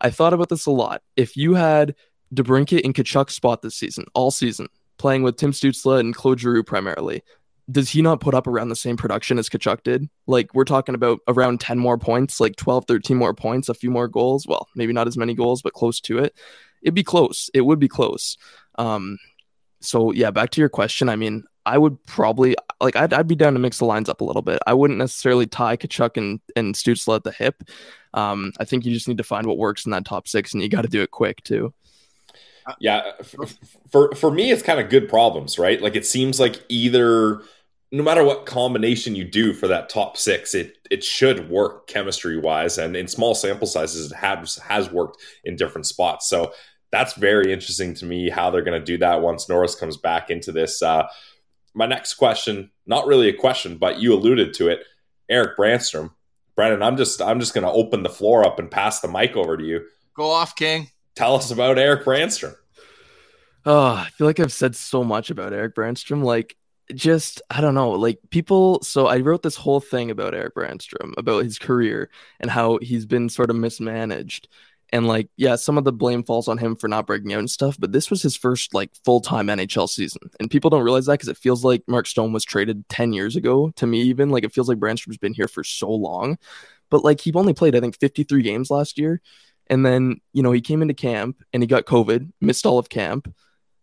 I thought about this a lot. If you had DeBrincat in Tkachuk spot this season, all season, playing with Tim Stützle and Claude Giroux primarily, does he not put up around the same production as Tkachuk did? Like we're talking about around 10 more points, like 12, 13 more points, a few more goals. Well, maybe not as many goals, but close to it. It'd be close. It would be close. Um, so yeah, back to your question. I mean, I would probably like I'd, I'd be down to mix the lines up a little bit. I wouldn't necessarily tie Tkachuk and and Stützle at the hip. Um, I think you just need to find what works in that top six, and you got to do it quick too. Yeah, for for me, it's kind of good problems, right? Like it seems like either no matter what combination you do for that top six, it it should work chemistry wise, and in small sample sizes, it has has worked in different spots. So that's very interesting to me how they're going to do that once Norris comes back into this. Uh, my next question, not really a question, but you alluded to it, Erik Brännström. Brennan, I'm just I'm just going to open the floor up and pass the mic over to you. Go off, King. Tell us about Erik Brännström. Oh, I feel like I've said so much about Erik Brännström. Like just I don't know, like people. So I wrote this whole thing about Erik Brännström, about his career and how he's been sort of mismanaged. And like, yeah, some of the blame falls on him for not breaking out and stuff, but this was his first like full time NHL season. And people don't realize that because it feels like Mark Stone was traded 10 years ago to me, even. Like, it feels like Brännström's been here for so long. But like, he only played, I think, 53 games last year. And then, you know, he came into camp and he got COVID, missed all of camp.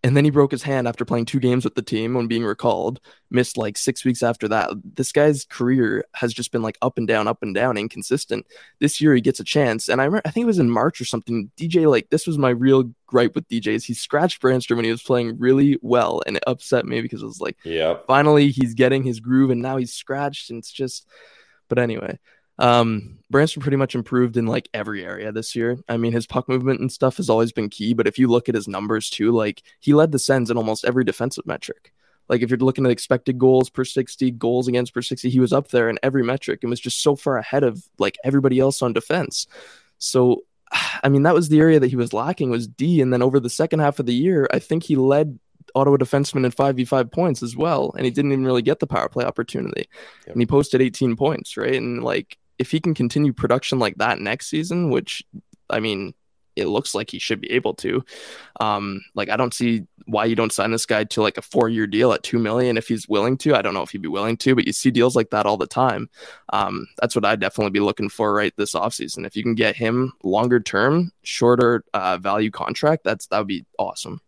And then he broke his hand after playing two games with the team when being recalled. Missed like six weeks after that. This guy's career has just been like up and down, up and down, inconsistent. This year he gets a chance, and I remember I think it was in March or something. DJ like this was my real gripe with djs he scratched Brännström when he was playing really well, and it upset me because it was like, yeah, finally he's getting his groove, and now he's scratched, and it's just. But anyway, um, Brännström pretty much improved in like every area this year. I mean, his puck movement and stuff has always been key, but if you look at his numbers too, like he led the Sens in almost every defensive metric. Like if you're looking at expected goals per 60, goals against per 60, he was up there in every metric and was just so far ahead of like everybody else on defense. So I mean, that was the area that he was lacking was D. And then over the second half of the year, I think he led Ottawa defenseman in 5v5 points as well. And he didn't even really get the power play opportunity. Yep. And he posted 18 points, right? And like if he can continue production like that next season, which I mean, it looks like he should be able to. Um, like I don't see why you don't sign this guy to like a four year deal at two million if he's willing to. I don't know if he'd be willing to, but you see deals like that all the time. Um, that's what I'd definitely be looking for right this offseason. If you can get him longer term, shorter uh, value contract, that's that would be awesome.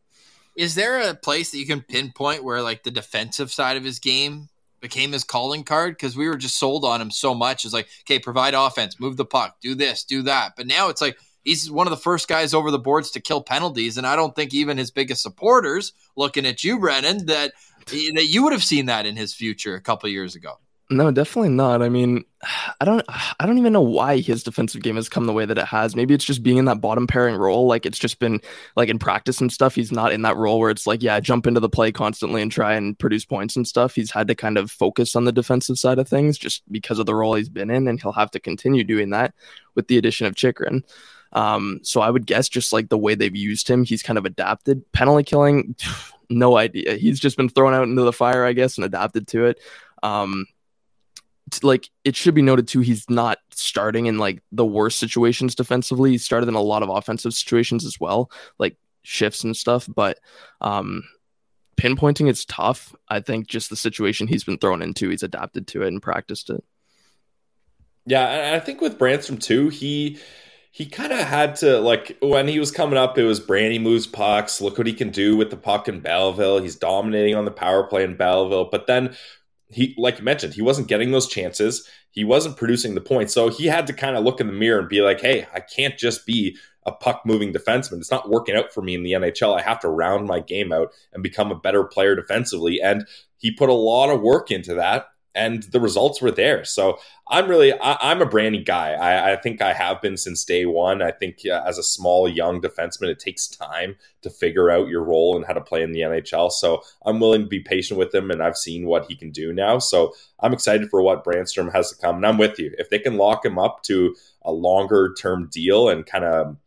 Is there a place that you can pinpoint where like the defensive side of his game became his calling card because we were just sold on him so much. It's like, okay, provide offense, move the puck, do this, do that. But now it's like he's one of the first guys over the boards to kill penalties, and I don't think even his biggest supporters, looking at you, Brennan, that that you would have seen that in his future a couple years ago. No, definitely not. I mean, I don't I don't even know why his defensive game has come the way that it has. Maybe it's just being in that bottom pairing role. Like it's just been like in practice and stuff. He's not in that role where it's like, yeah, jump into the play constantly and try and produce points and stuff. He's had to kind of focus on the defensive side of things just because of the role he's been in, and he'll have to continue doing that with the addition of Chychrun. Um, so I would guess just like the way they've used him, he's kind of adapted. Penalty killing, no idea. He's just been thrown out into the fire, I guess, and adapted to it. Um, like it should be noted too he's not starting in like the worst situations defensively he started in a lot of offensive situations as well like shifts and stuff, but um, pinpointing it's tough. I think just the situation he's been thrown into, he's adapted to it and practiced it. Yeah, I think with Brännström too, he he kind of had to like when he was coming up, it was Brandy moves pucks. Look what he can do with the puck in Belleville. He's dominating on the power play in Belleville. But then he, like you mentioned, he wasn't getting those chances. He wasn't producing the points. So he had to kind of look in the mirror and be like, hey, I can't just be a puck moving defenseman. It's not working out for me in the NHL. I have to round my game out and become a better player defensively. And he put a lot of work into that and the results were there. So I'm really I, am a Brandy guy. I, I, think I have been since day one. I think uh, as a small young defenseman, it takes time to figure out your role and how to play in the NHL. So I'm willing to be patient with him, and I've seen what he can do now. So I'm excited for what Brännström has to come. And I'm with you. If they can lock him up to a longer term deal and kind of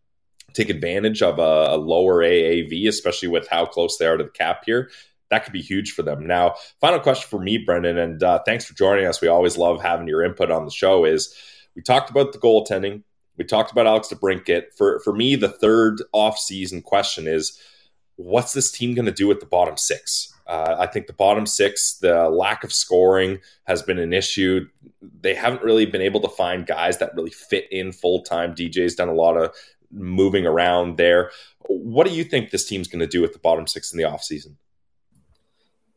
take advantage of a, a, lower AAV, especially with how close they are to the cap here, that could be huge for them. Now, final question for me, Brendan, and uh, thanks for joining us. We always love having your input on the show. Is we talked about the goaltending, we talked about Alex DeBrincat. For for me, the third off-season question is, what's this team going to do with the bottom six? Uh, I think the bottom six, the lack of scoring has been an issue. They haven't really been able to find guys that really fit in full time. DJ's done a lot of moving around there. What do you think this team's going to do with the bottom six in the offseason?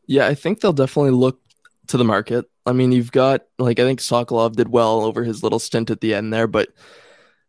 Yeah, I think they'll definitely look to the market. I mean, you've got like I think Sokolov did well over his little stint at the end there, but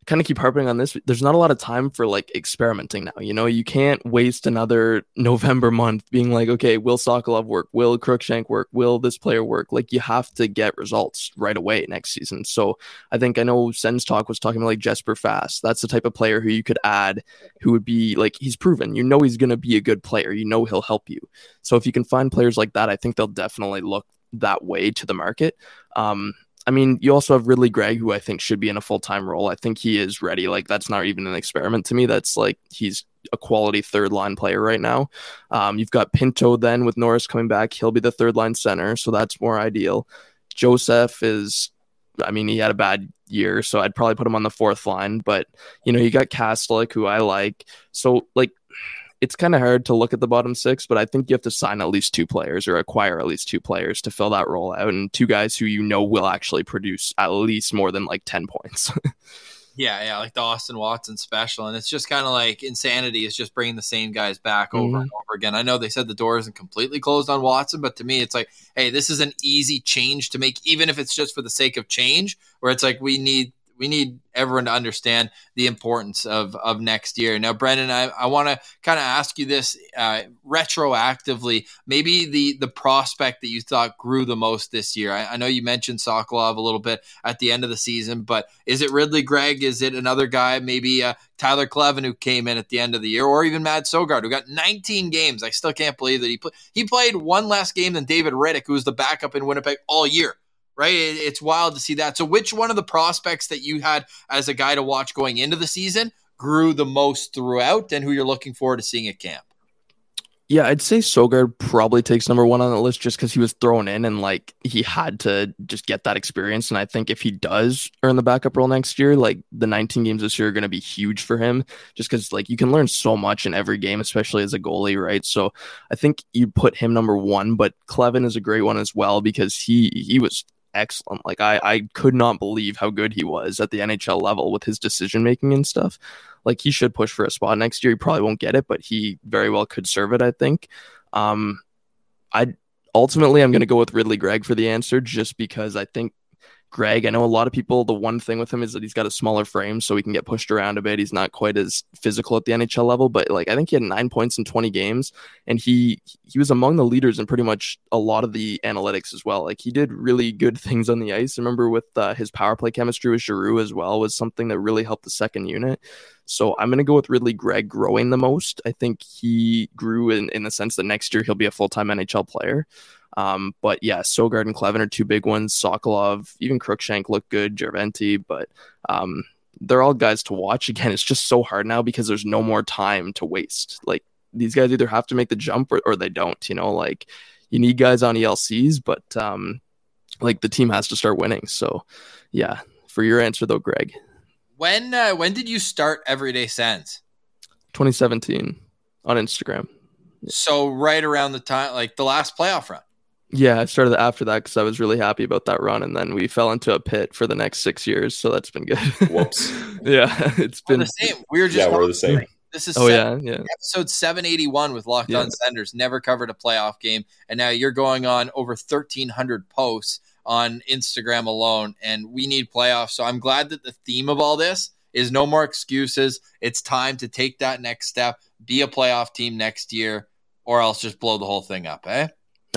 kind of keep harping on this. There's not a lot of time for like experimenting now. You know, you can't waste another November month being like, okay, will Sokolov work? Will Crookshank work? Will this player work? Like, you have to get results right away next season. So I think I know Sens Talk was talking about like Jesper Fast. That's the type of player who you could add who would be like, he's proven. You know, he's going to be a good player. You know, he'll help you. So if you can find players like that, I think they'll definitely look that way to the market. Um, I mean, you also have Ridley Greig, who I think should be in a full time role. I think he is ready. Like, that's not even an experiment to me. That's like he's a quality third line player right now. Um, you've got Pinto then with Norris coming back. He'll be the third line center. So that's more ideal. Joseph is, I mean, he had a bad year. So I'd probably put him on the fourth line. But, you know, you got Kastelic, who I like. So, like, it's kind of hard to look at the bottom six, but I think you have to sign at least two players or acquire at least two players to fill that role out, and two guys who you know will actually produce at least more than like ten points. yeah, yeah, like the Austin Watson special, and it's just kind of like insanity. is just bringing the same guys back over mm-hmm. and over again. I know they said the door isn't completely closed on Watson, but to me, it's like, hey, this is an easy change to make, even if it's just for the sake of change. Where it's like we need we need everyone to understand the importance of of next year. Now, Brendan, I, I want to kind of ask you this uh, retroactively. Maybe the the prospect that you thought grew the most this year. I, I, know you mentioned Sokolov a little bit at the end of the season, but is it Ridley Greig? Is it another guy? Maybe uh, Tyler Kleven who came in at the end of the year, or even Mads Sogaard who got 19 games. I still can't believe that he put he played one less game than David Rittich, who was the backup in Winnipeg all year right? It's wild to see that. So, which one of the prospects that you had as a guy to watch going into the season grew the most throughout, and who you're looking forward to seeing at camp? Yeah, I'd say Sogaard probably takes number one on the list just because he was thrown in and like he had to just get that experience. And I think if he does earn the backup role next year, like the 19 games this year are going to be huge for him just because like you can learn so much in every game, especially as a goalie, right? So I think you put him number one, but Kleven is a great one as well because he he was excellent. Like I, I could not believe how good he was at the NHL level with his decision making and stuff. Like he should push for a spot next year. He probably won't get it, but he very well could serve it. I think. Um, I ultimately I'm going to go with Ridley Greig for the answer, just because I think Greig, I know a lot of people, the one thing with him is that he's got a smaller frame, so he can get pushed around a bit. He's not quite as physical at the NHL level, but like I think he had nine points in 20 games, and he he was among the leaders in pretty much a lot of the analytics as well. Like he did really good things on the ice. I remember with uh, his power play chemistry with Giroux as well was something that really helped the second unit. So I'm going to go with Ridley Greig growing the most. I think he grew in, in the sense that next year he'll be a full time NHL player. Um, but yeah, Sogaard and Kleven are two big ones. Sokolov, even Crookshank look good, Järventie, but um, they're all guys to watch. Again, it's just so hard now because there's no more time to waste. Like these guys either have to make the jump or, or they don't, you know, like you need guys on ELCs, but um, like the team has to start winning. So yeah, for your answer though, Greig. When uh, when did you start Everyday Sens? 2017. on Instagram. So right around the time, like the last playoff run. Yeah, I started after that because I was really happy about that run, and then we fell into a pit for the next six years. So that's been good. Whoops. yeah, it's We're been. the same. We're just Yeah, we're the same. This is Oh seven- yeah, yeah. episode 781 with Locked Yeah. On Senders. Never covered a playoff game, and now you're going on over 1,300 posts on Instagram alone, and we need playoffs. So I'm glad that the theme of all this is no more excuses. It's time to take that next step, be a playoff team next year, or else just blow the whole thing up, eh?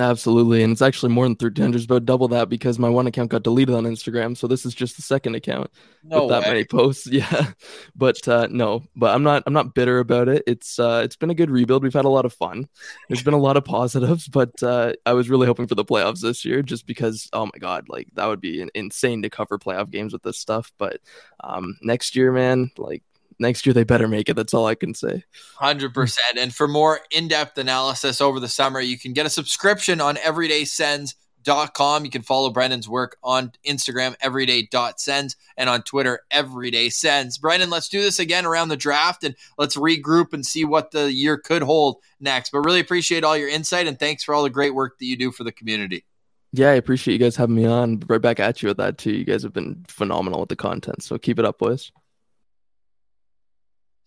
Absolutely, and it's actually more than 1300. It's about double that because my one account got deleted on Instagram, so this is just the second account No with that way. many posts. Yeah, but uh, no, but I'm not. I'm not bitter about it. It's uh, it's been a good rebuild. We've had a lot of fun. There's been a lot of positives, but uh, I was really hoping for the playoffs this year, just because. Oh my god, like that would be insane to cover playoff games with this stuff. But um, next year, man, like next year they better make it. That's all I can say. Hundred percent. And for more in-depth analysis over the summer, you can get a subscription on everydaysens.com. You can follow Brendan's work on Instagram, everyday.sens, and on Twitter, everydaysens. Brendan, let's do this again around the draft and let's regroup and see what the year could hold next. But really appreciate all your insight and thanks for all the great work that you do for the community. Yeah, I appreciate you guys having me on. Right back at you with that too. You guys have been phenomenal with the content, so keep it up, boys.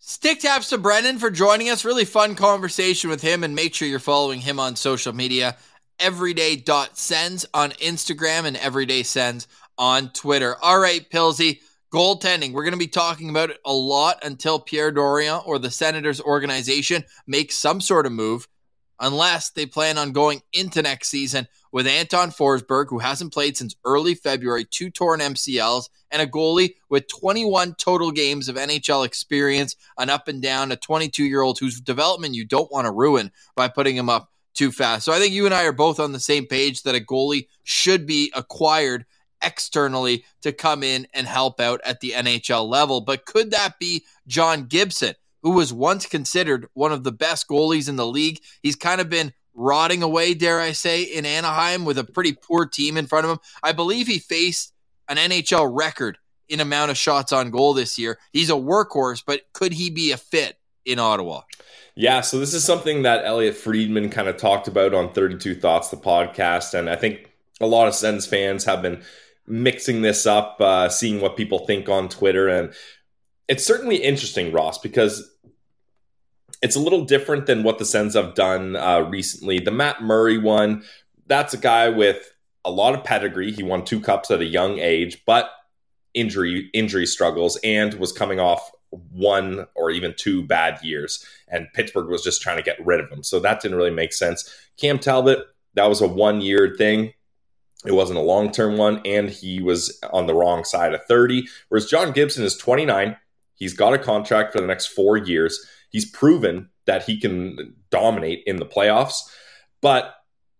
Stick taps to Brendan for joining us. Really fun conversation with him, and make sure you're following him on social media. Everyday.sens on Instagram and Everyday Sens on Twitter. All right, Pilsy, goaltending. We're going to be talking about it a lot until Pierre Dorion or the Senators organization makes some sort of move, unless they plan on going into next season with Anton Forsberg, who hasn't played since early February, two torn MCLs, and a goalie with 21 total games of NHL experience, an up and down, a 22 year old whose development you don't want to ruin by putting him up too fast. So I think you and I are both on the same page that a goalie should be acquired externally to come in and help out at the NHL level. But could that be John Gibson, who was once considered one of the best goalies in the league? He's kind of been rotting away, dare I say, in Anaheim with a pretty poor team in front of him. I believe he faced an NHL record in amount of shots on goal this year. He's a workhorse, but could he be a fit in Ottawa? Yeah, so this is something that Elliotte Friedman kind of talked about on 32 Thoughts, the podcast. And I think a lot of Sens fans have been mixing this up, uh, seeing what people think on Twitter. And it's certainly interesting, Ross, because it's a little different than what the Sens have done uh, recently. The Matt Murray one, that's a guy with a lot of pedigree. He won two cups at a young age, but injury injury struggles and was coming off one or even two bad years and Pittsburgh was just trying to get rid of him. So that didn't really make sense. Cam Talbot, that was a one year thing. It wasn't a long term one, and he was on the wrong side of 30. Whereas John Gibson is 29. He's got a contract for the next four years. He's proven that he can dominate in the playoffs. But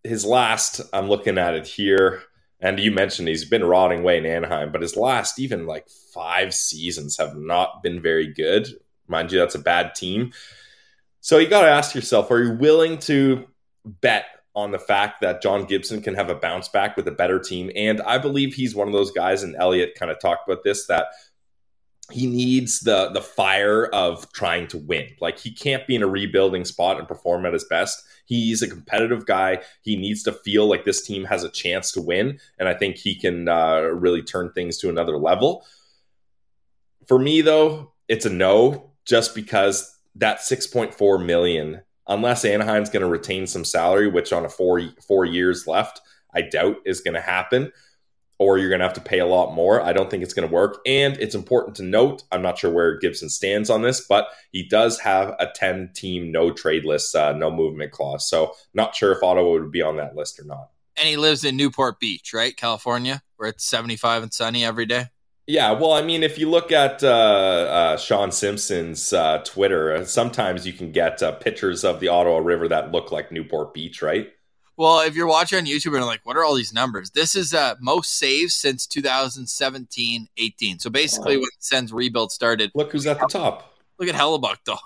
his last, I'm looking at it here, and you mentioned he's been rotting away in Anaheim, but his last even like five seasons have not been very good. Mind you, that's a bad team. So you got to ask yourself are you willing to bet on the fact that John Gibson can have a bounce back with a better team? And I believe he's one of those guys, and Elliotte kind of talked about this, that he needs the the fire of trying to win. Like he can't be in a rebuilding spot and perform at his best. He's a competitive guy. He needs to feel like this team has a chance to win, and I think he can uh, really turn things to another level. For me, though, it's a no, just because that six point four million, unless Anaheim's going to retain some salary, which on a four four years left, I doubt is going to happen or you're going to have to pay a lot more. I don't think it's going to work. And it's important to note, I'm not sure where Gibson stands on this, but he does have a 10 team no trade list, uh, no movement clause. So not sure if Ottawa would be on that list or not. And he lives in Newport Beach, right? California, where it's 75 and sunny every day. Yeah, well, I mean, if you look at uh, uh, Sean Simpson's uh, Twitter, uh, sometimes you can get uh, pictures of the Ottawa River that look like Newport Beach, right? Well, if you're watching on YouTube and like, what are all these numbers? This is uh, most saves since 2017 18. So basically, Wow. when Sens rebuild started, Look who's at the top. look at Hellebuyck, though.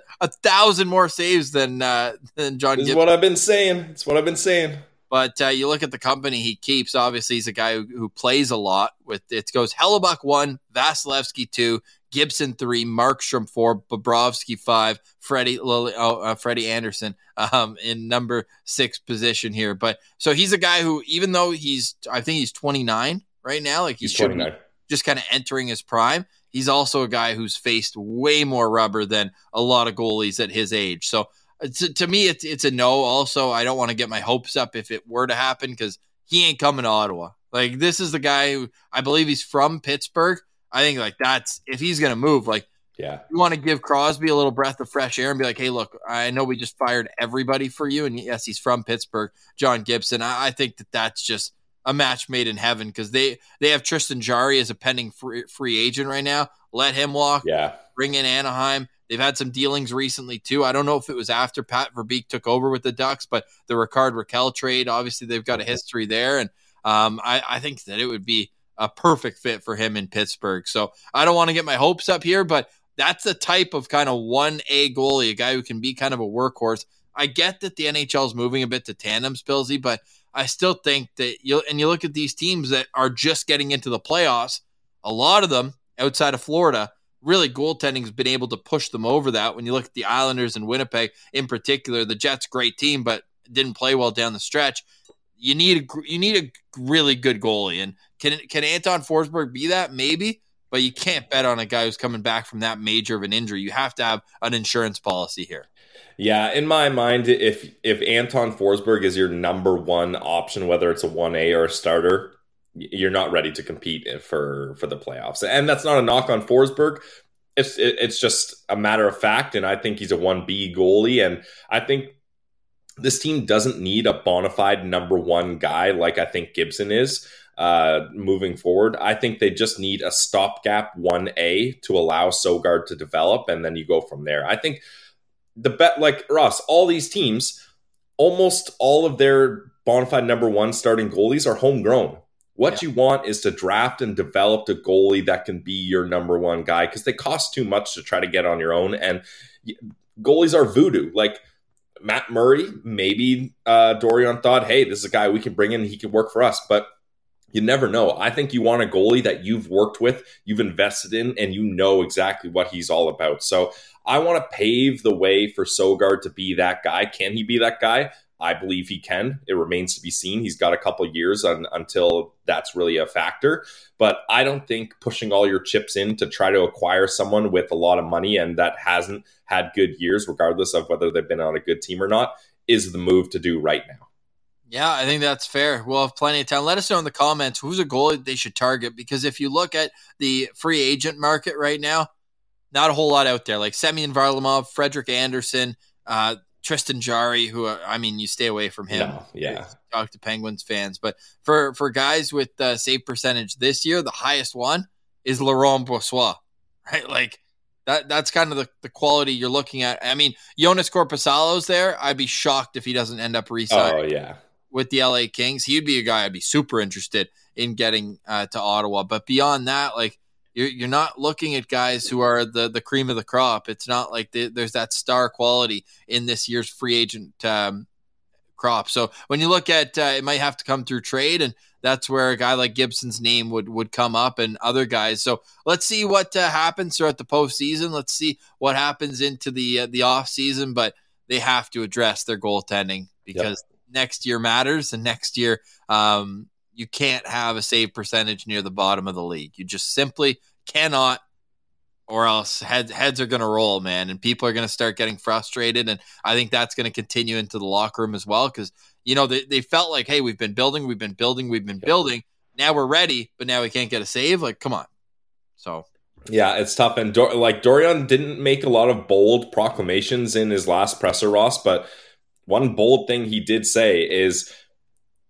a thousand more saves than uh, than John This is what I've been saying. It's what I've been saying. But uh, you look at the company he keeps. Obviously, he's a guy who, who plays a lot. With it goes Hellebuyck one, Vasilevskiy two, Gibson three, Markstrom four, Bobrovsky five, Freddie Lily, oh, uh, Freddie Andersen um, in number six position here. But so he's a guy who, even though he's, I think he's 29 right now, like he's, He's 29. just kind of entering his prime. He's also a guy who's faced way more rubber than a lot of goalies at his age. So uh, to, to me, it's it's a no. Also, I don't want to get my hopes up if it were to happen because he ain't coming to Ottawa. Like this is the guy who I believe he's from Pittsburgh. I think like that's if he's gonna move, like Yeah. you want to give Crosby a little breath of fresh air and be like, hey, look, I know we just fired everybody for you. And yes, he's from Pittsburgh, John Gibson. I, I think that that's just a match made in heaven because they, they have Tristan Jarry as a pending free, free agent right now. Let him walk, Yeah. bring in Anaheim. They've had some dealings recently too. I don't know if it was after Pat Verbeek took over with the Ducks, but the Rickard Rakell trade, obviously they've got a history there. And um, I, I think that it would be a perfect fit for him in Pittsburgh. So I don't want to get my hopes up here, but that's the type of kind of one A goalie, a guy who can be kind of a workhorse. I get that the NHL is moving a bit to tandems, Pillsy, but I still think that you and you look at these teams that are just getting into the playoffs. A lot of them outside of Florida, really goaltending has been able to push them over that. When you look at the Islanders and Winnipeg in particular, the Jets great team, but didn't play well down the stretch. You need a you need a really good goalie, and can can Anton Forsberg be that? Maybe, but you can't bet on a guy who's coming back from that major of an injury. You have to have an insurance policy here. Yeah, in my mind, if if Anton Forsberg is your number one option, whether it's a one A or a starter, you're not ready to compete for for the playoffs. And that's not a knock on Forsberg. It's it's just a matter of fact, and I think he's a one B goalie, and I think this team doesn't need a bona fide number one guy like I think Gibson is uh, moving forward. I think they just need a stopgap 1A to allow Sogaard to develop, and then you go from there. I think the bet, like Ross, all these teams, almost all of their bona fide number one starting goalies are homegrown. What you want is to draft and develop a goalie that can be your number one guy because they cost too much to try to get on your own. And goalies are voodoo. Like Matt Murray, maybe uh, Dorion thought, hey, this is a guy we can bring in, he can work for us. But you never know. I think you want a goalie that you've worked with, you've invested in, and you know exactly what he's all about. So I want to pave the way for Sogaard to be that guy. Can he be that guy? I believe he can. It remains to be seen. He's got a couple years on, until that's really a factor. But I don't think pushing all your chips in to try to acquire someone with a lot of money and that hasn't had good years, regardless of whether they've been on a good team or not, is the move to do right now. Yeah, I think that's fair. We'll have plenty of time. Let us know in the comments who's a goalie they should target because if you look at the free agent market right now, not a whole lot out there. Like Semyon Varlamov, Frederik Andersen, uh, Tristan Jarry, who I mean, you stay away from him. No, yeah. Talk to Penguins fans, but for for guys with uh, save percentage this year, the highest one is Laurent Brossoit, right? Like that. That's kind of the, the quality you're looking at. I mean, Joonas Korpisalo's there. I'd be shocked if he doesn't end up resigning Oh, yeah. with the LA Kings. He'd be a guy I'd be super interested in getting uh, to Ottawa. But beyond that, like you're you're not looking at guys who are the the cream of the crop. It's not like the, there's that star quality in this year's free agent um, crop. So when you look at uh, it, might have to come through trade, and that's where a guy like Gibson's name would would come up, and other guys. So let's see what uh, happens throughout the postseason. Let's see what happens into the uh, the off season, but they have to address their goaltending because next year matters, and next year um, you can't have a save percentage near the bottom of the league. You just simply cannot, or else heads heads are going to roll, man, and people are going to start getting frustrated. And I think that's going to continue into the locker room as well because you know they, they felt like, hey, we've been building, we've been building, we've been building. Now we're ready, but now we can't get a save. Like, come on. So Yeah, it's tough. And Dor- like Dorion didn't make a lot of bold proclamations in his last presser, Ross, but one bold thing he did say is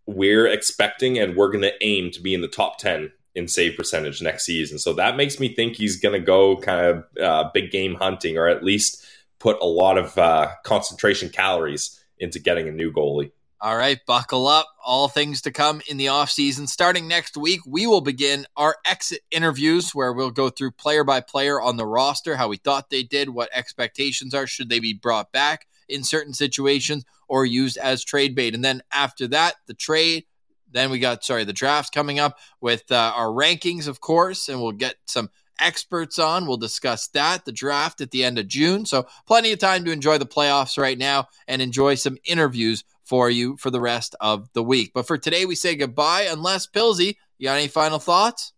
we're expecting and we're going to aim to be in the top 10 in save percentage next season. So that makes me think he's going to go kind of uh, big game hunting or at least put a lot of uh, concentration calories into getting a new goalie. All right, buckle up. All things to come in the offseason. Starting next week, we will begin our exit interviews where we'll go through player by player on the roster, how we thought they did, what expectations are, should they be brought back, in certain situations or used as trade bait. And then after that, the trade. Then we got, sorry, the draft coming up with uh, our rankings, of course, and we'll get some experts on. We'll discuss that, the draft at the end of June. So, plenty of time to enjoy the playoffs right now and enjoy some interviews for you for the rest of the week. But for today, we say goodbye. Unless, Pilsy, you got any final thoughts?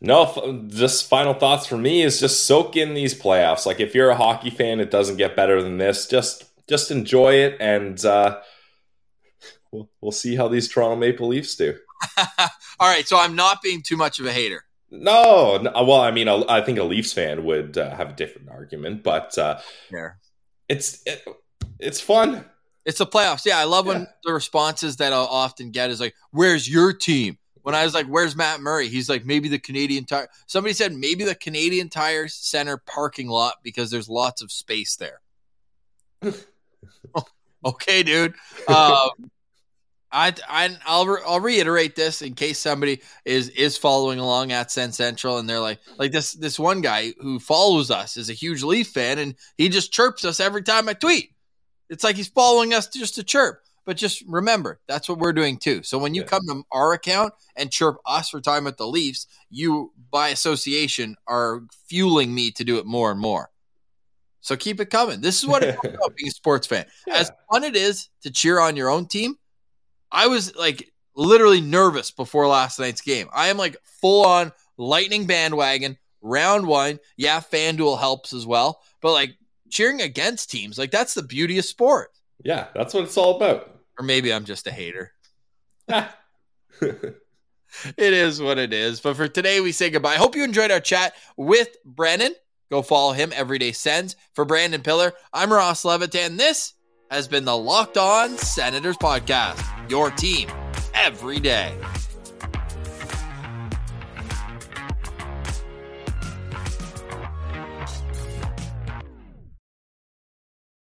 No, just final thoughts for me is just soak in these playoffs. Like if you're a hockey fan, it doesn't get better than this. Just just enjoy it, and uh, we'll, we'll see how these Toronto Maple Leafs do. All right, so I'm not being too much of a hater. No, no well, I mean, I think a Leafs fan would uh, have a different argument, but uh, yeah. it's it, it's fun. It's the playoffs. Yeah, I love yeah. when the responses that I'll often get is like, "Where's your team?" When I was like, "Where's Matt Murray?" He's like, "Maybe the Canadian Tire." Somebody said maybe the Canadian Tire Center parking lot because there's lots of space there. okay, dude. Um, I, I I'll re- I'll reiterate this in case somebody is is following along at Sen Central and they're like like this this one guy who follows us is a huge Leaf fan and he just chirps us every time I tweet. It's like he's following us just to chirp. But just remember, that's what we're doing too. So when you yeah. come to our account and chirp us for time at the Leafs, you by association are fueling me to do it more and more. So keep it coming. This is what it's about being a sports fan. Yeah. As fun it is to cheer on your own team, I was like literally nervous before last night's game. I am like full on lightning bandwagon, round one. Yeah, FanDuel helps as well. But like cheering against teams, like that's the beauty of sport. Yeah, that's what it's all about. Or maybe I'm just a hater. it is what it is. But for today, we say goodbye. I hope you enjoyed our chat with Brennan. Go follow him, Everyday Sens. For Brandon Piller, I'm Ross Levitan. This has been the Locked On Senators podcast, your team every day.